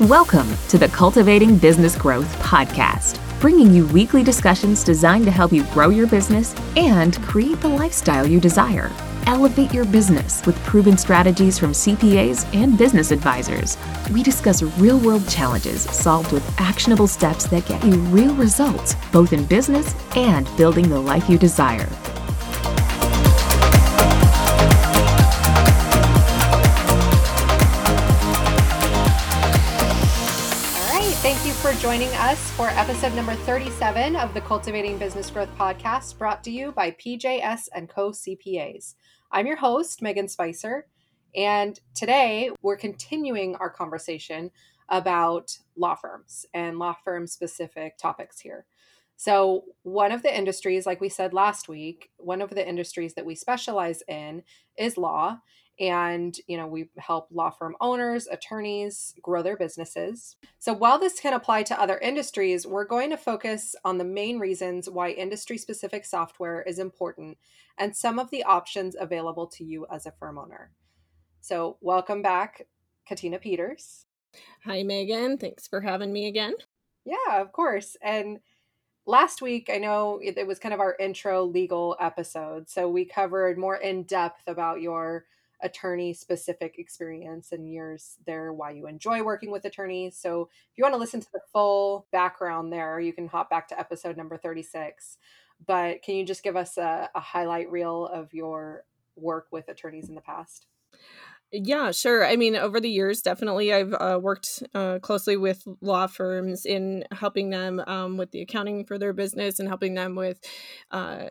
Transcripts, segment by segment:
Welcome to the Cultivating Business Growth podcast, bringing you weekly discussions designed to help you grow your business and create the lifestyle you desire. Elevate your business with proven strategies from CPAs and business advisors. We discuss real world challenges solved with actionable steps that get you real results, both in business and building the life you desire. Joining us for episode number 37 of the Cultivating Business Growth podcast brought to you by PJS and Co CPAs. I'm your host, Megan Spicer, and today we're continuing our conversation about law firms and law firm specific topics here. So, one of the industries, like we said last week, one of the industries that we specialize in is law and you know we help law firm owners attorneys grow their businesses. So while this can apply to other industries we're going to focus on the main reasons why industry specific software is important and some of the options available to you as a firm owner. So welcome back katina peters. Hi megan. Thanks for having me again. Yeah of course. And last week i know it, it was kind of our intro legal episode so we covered more in depth about your attorney specific experience and years there why you enjoy working with attorneys. So if you want to listen to the full background there, you can hop back to episode number 36. But can you just give us a, a highlight reel of your work with attorneys in the past? Yeah, sure. I mean, over the years, definitely, I've uh, worked uh, closely with law firms in helping them um, with the accounting for their business and helping them with uh,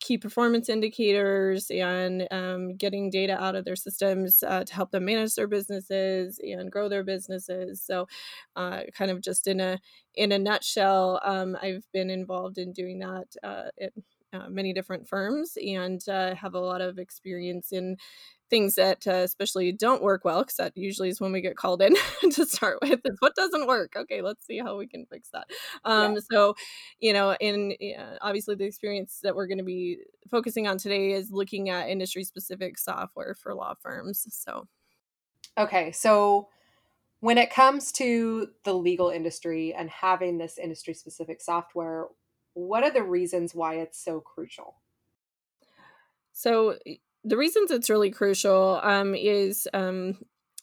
key performance indicators and um, getting data out of their systems uh, to help them manage their businesses and grow their businesses. So uh, kind of just in a in a nutshell um, i've been involved in doing that uh, at uh, many different firms and uh, have a lot of experience in things that uh, especially don't work well because that usually is when we get called in to start with is what doesn't work. Okay let's see how we can fix that. Um, yeah. so you know in uh, obviously the experience that we're going to be focusing on today is looking at industry specific software for law firms so. Okay so when it comes to the legal industry and having this industry specific software what are the reasons why it's so crucial? So the reasons it's really crucial um, is um,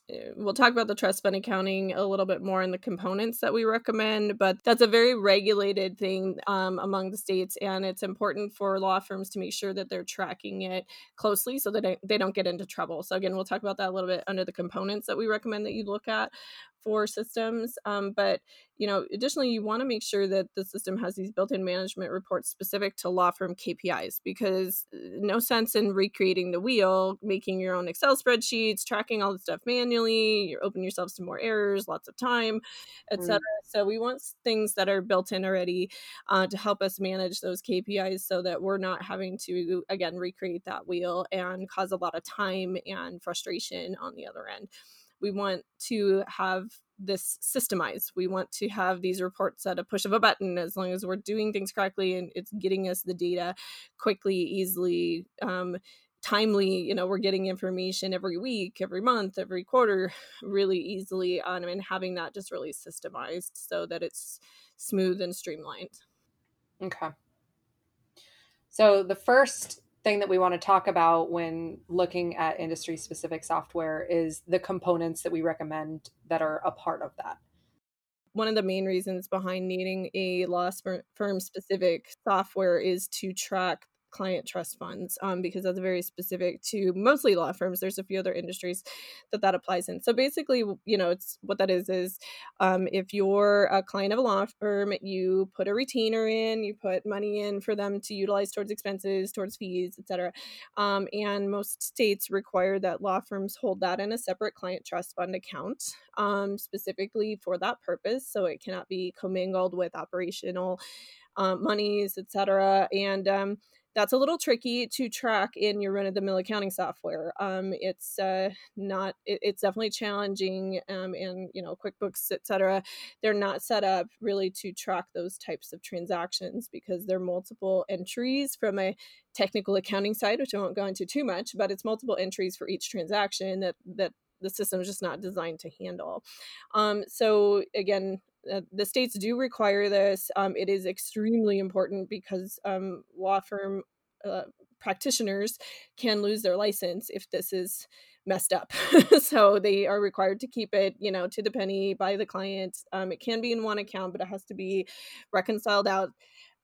eh, we'll talk about the trust fund accounting a little bit more in the components that we recommend but that's a very regulated thing um, among the states and it's important for law firms to make sure that they're tracking it closely so that they don't get into trouble. So again we'll talk about that a little bit under the components that we recommend that you look at for systems. Um, but you know, additionally, you want to make sure that the system has these built-in management reports specific to law firm KPIs because uh, no sense in recreating the wheel, making your own Excel spreadsheets, tracking all the stuff manually. You're opening yourselves to more errors, lots of time, etc. Mm. So we want things that are built in already uh, to help us manage those KPIs so that we're not having to again recreate that wheel and cause a lot of time and frustration on the other end we want to have this systemized. We want to have these reports at a push of a button as long as we're doing things correctly and it's getting us the data quickly, easily, um, timely. You know, we're getting information every week, every month, every quarter really easily on and having that just really systemized so that it's smooth and streamlined. Okay. So the first thing that we want to talk about when looking at industry specific software is the components that we recommend that are a part of that. One of the main reasons behind needing a law firm specific software is to track client trust funds um, because that's very specific to mostly law firms. There's a few other industries that that applies in. So basically you know it's what that is is um, if you're a client of a law firm you put a retainer in you put money in for them to utilize towards expenses towards fees etc um, and most states require that law firms hold that in a separate client trust fund account um, specifically for that purpose. So it cannot be commingled with operational um, monies etc and um, that's a little tricky to track in your run-of-the-mill accounting software. Um, it's uh, not. It, it's definitely challenging, um, and you know, QuickBooks, etc. They're not set up really to track those types of transactions because they're multiple entries from a technical accounting side, which I won't go into too much, but it's multiple entries for each transaction that that the system is just not designed to handle. Um, so again, uh, the states do require this. Um, it is extremely important because um, law firm uh, practitioners can lose their license if this is messed up. so they are required to keep it, you know, to the penny by the client. Um, it can be in one account, but it has to be reconciled out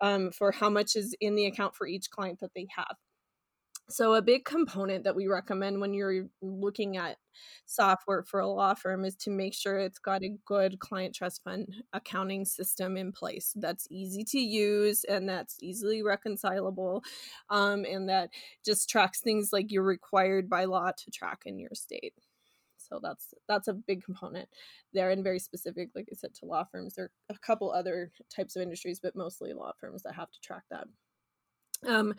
um, for how much is in the account for each client that they have. So, a big component that we recommend when you're looking at software for a law firm is to make sure it's got a good client trust fund accounting system in place that's easy to use and that's easily reconcilable um, and that just tracks things like you're required by law to track in your state. So that's that's a big component there and very specific, like I said, to law firms. There are a couple other types of industries, but mostly law firms that have to track that. Um,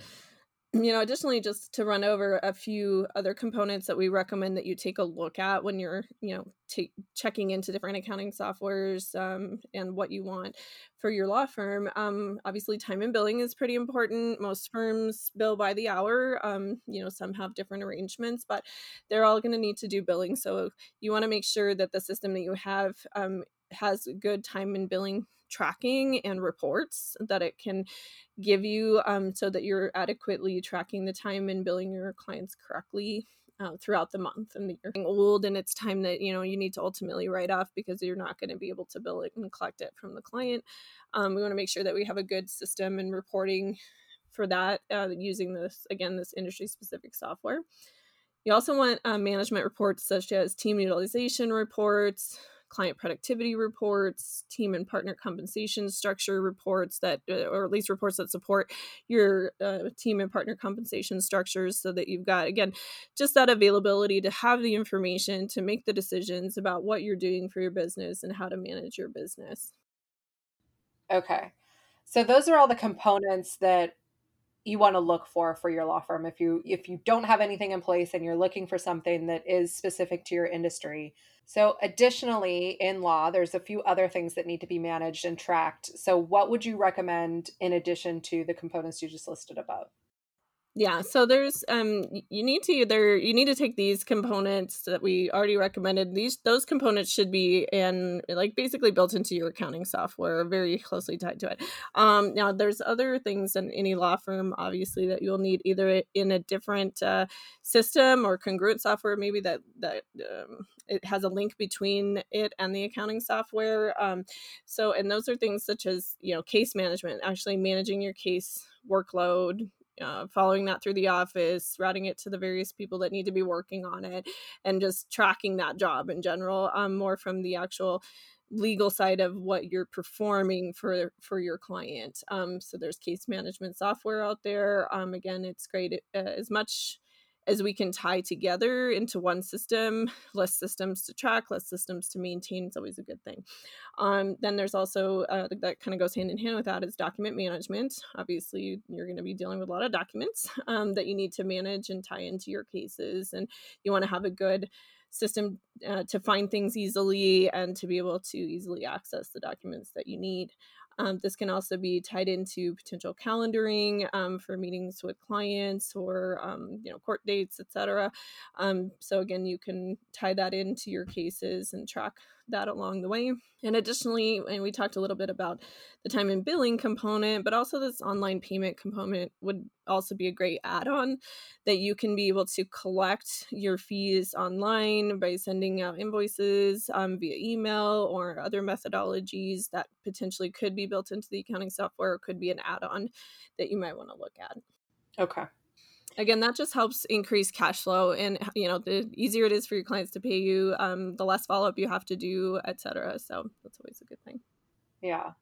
you know additionally just to run over a few other components that we recommend that you take a look at when you're you know t- checking into different accounting softwares um, and what you want for your law firm. Um, obviously time and billing is pretty important. Most firms bill by the hour. Um, you know some have different arrangements but they're all going to need to do billing. So you want to make sure that the system that you have um, has good time and billing tracking and reports that it can give you um, so that you're adequately tracking the time and billing your clients correctly uh, throughout the month and you're old and it's time that you know you need to ultimately write off because you're not going to be able to bill it and collect it from the client. Um, we want to make sure that we have a good system and reporting for that uh, using this again this industry specific software. You also want uh, management reports such as team utilization reports client productivity reports, team and partner compensation structure reports that, uh, or at least reports that support your uh, team and partner compensation structures so that you've got, again, just that availability to have the information to make the decisions about what you're doing for your business and how to manage your business. Okay. So those are all the components that you want to look for for your law firm. If you if you don't have anything in place and you're looking for something that is specific to your industry. So additionally in law there's a few other things that need to be managed and tracked. So what would you recommend in addition to the components you just listed above yeah so there's um you need to either you need to take these components that we already recommended. These those components should be in like basically built into your accounting software very closely tied to it. Um now there's other things in any law firm obviously that you'll need either in a different uh, system or congruent software maybe that that um, it has a link between it and the accounting software. Um so and those are things such as you know case management actually managing your case workload uh, following that through the office, routing it to the various people that need to be working on it, and just tracking that job in general, um, more from the actual legal side of what you're performing for for your client. Um, so there's case management software out there. Um, again, it's great uh, as much as we can tie together into one system, less systems to track, less systems to maintain is always a good thing. Um, then there's also uh, that kind of goes hand in hand with that is document management. Obviously, you're going to be dealing with a lot of documents um, that you need to manage and tie into your cases, and you want to have a good system uh, to find things easily and to be able to easily access the documents that you need. Um, this can also be tied into potential calendaring um, for meetings with clients or um, you know court dates, etc. Um, so again, you can tie that into your cases and track that along the way. And additionally, and we talked a little bit about the time and billing component, but also this online payment component would also be a great add on that you can be able to collect your fees online by sending out invoices um, via email or other methodologies that potentially could be built into the accounting software or could be an add on that you might want to look at. Okay again that just helps increase cash flow and you know the easier it is for your clients to pay you um, the less follow-up you have to do etc so that's always a good thing. Yeah.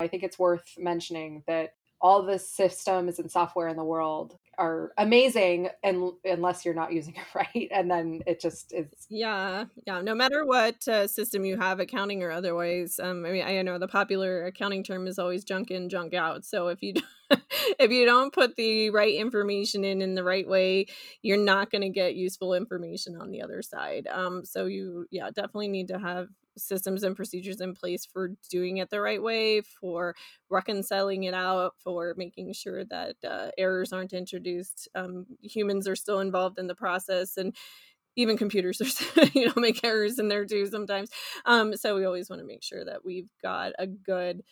I think it's worth mentioning that all the systems and software in the world are amazing and unless you're not using it right and then it just is yeah yeah no matter what uh, system you have accounting or otherwise um, i mean i know the popular accounting term is always junk in junk out so if you if you don't put the right information in in the right way you're not going to get useful information on the other side um, so you yeah definitely need to have systems and procedures in place for doing it the right way, for reconciling it out, for making sure that uh, errors aren't introduced. Um, humans are still involved in the process, and even computers are you know make errors in there too sometimes um, so we always want to make sure that we've got a good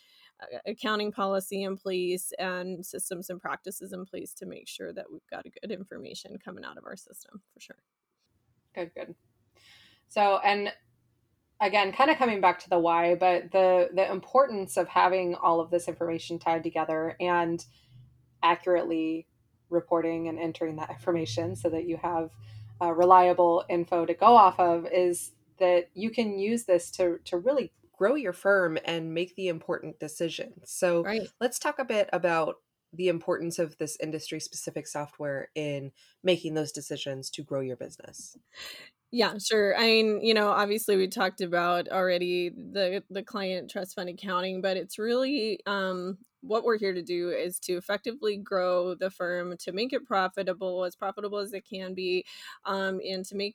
uh, accounting policy in place and systems and practices in place to make sure that we've got a good information coming out of our system for sure good good so and again kind of coming back to the why but the the importance of having all of this information tied together and accurately reporting and entering that information so that you have uh, reliable info to go off of is that you can use this to to really grow your firm and make the important decisions. So right. let's talk a bit about the importance of this industry specific software in making those decisions to grow your business. Yeah, sure. I mean, you know, obviously we talked about already the the client trust fund accounting, but it's really um what we're here to do is to effectively grow the firm to make it profitable as profitable as it can be um, and to make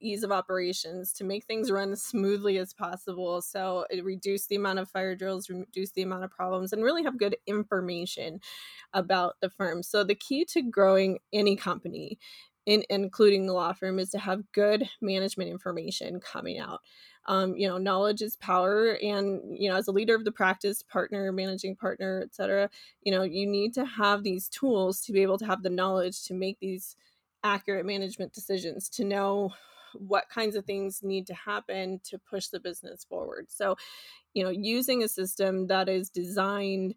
ease of operations to make things run as smoothly as possible so it reduce the amount of fire drills reduce the amount of problems and really have good information about the firm so the key to growing any company in, including the law firm is to have good management information coming out. Um, you know knowledge is power and you know as a leader of the practice partner managing partner etc you know you need to have these tools to be able to have the knowledge to make these accurate management decisions to know what kinds of things need to happen to push the business forward. So you know using a system that is designed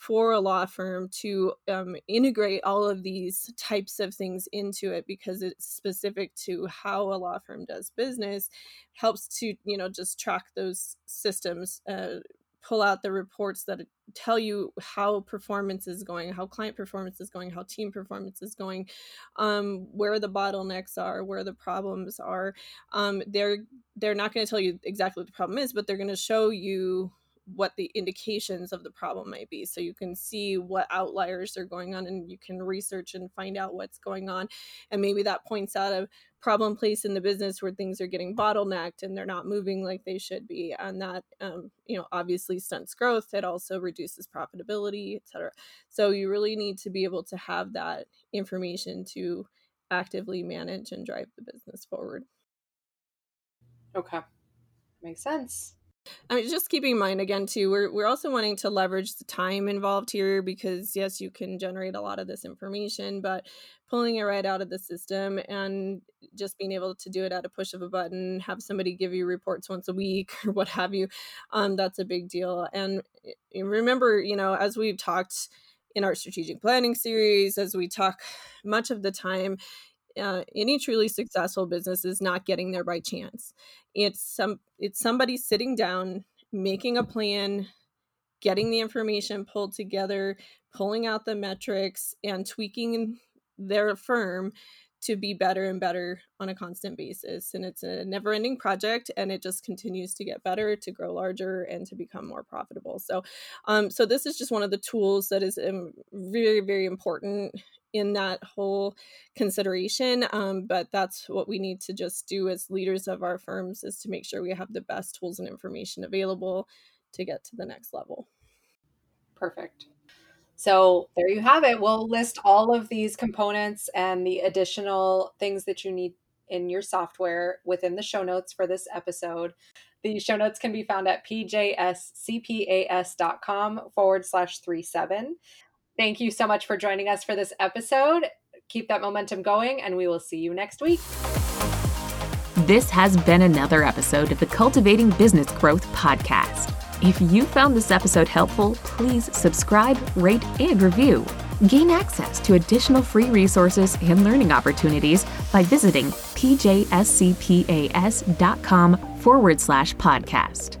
for a law firm to um, integrate all of these types of things into it because it's specific to how a law firm does business helps to you know just track those systems uh, pull out the reports that tell you how performance is going how client performance is going how team performance is going um, where the bottlenecks are where the problems are. Um, they're they're not going to tell you exactly what the problem is but they're going to show you what the indications of the problem might be. So you can see what outliers are going on and you can research and find out what's going on. And maybe that points out a problem place in the business where things are getting bottlenecked and they're not moving like they should be. And that um, you know obviously stunts growth. It also reduces profitability etc so you really need to be able to have that information to actively manage and drive the business forward. Okay. Makes sense I mean, just keeping in mind again too, we're we're also wanting to leverage the time involved here because yes, you can generate a lot of this information, but pulling it right out of the system and just being able to do it at a push of a button, have somebody give you reports once a week or what have you, um, that's a big deal. And remember, you know, as we've talked in our strategic planning series, as we talk much of the time, uh, any truly successful business is not getting there by chance. It's some it's somebody sitting down, making a plan, getting the information pulled together, pulling out the metrics, and tweaking their firm to be better and better on a constant basis. And it's a never ending project and it just continues to get better, to grow larger, and to become more profitable. So, um, so this is just one of the tools that is um, very, very important in that whole consideration. Um, but that's what we need to just do as leaders of our firms is to make sure we have the best tools and information available to get to the next level. Perfect. So there you have it. We'll list all of these components and the additional things that you need in your software within the show notes for this episode. The show notes can be found at pjscpas.com forward slash three seven. Thank you so much for joining us for this episode. Keep that momentum going, and we will see you next week. This has been another episode of the Cultivating Business Growth podcast. If you found this episode helpful, please subscribe, rate, and review. Gain access to additional free resources and learning opportunities by visiting pjscpas.com forward slash podcast.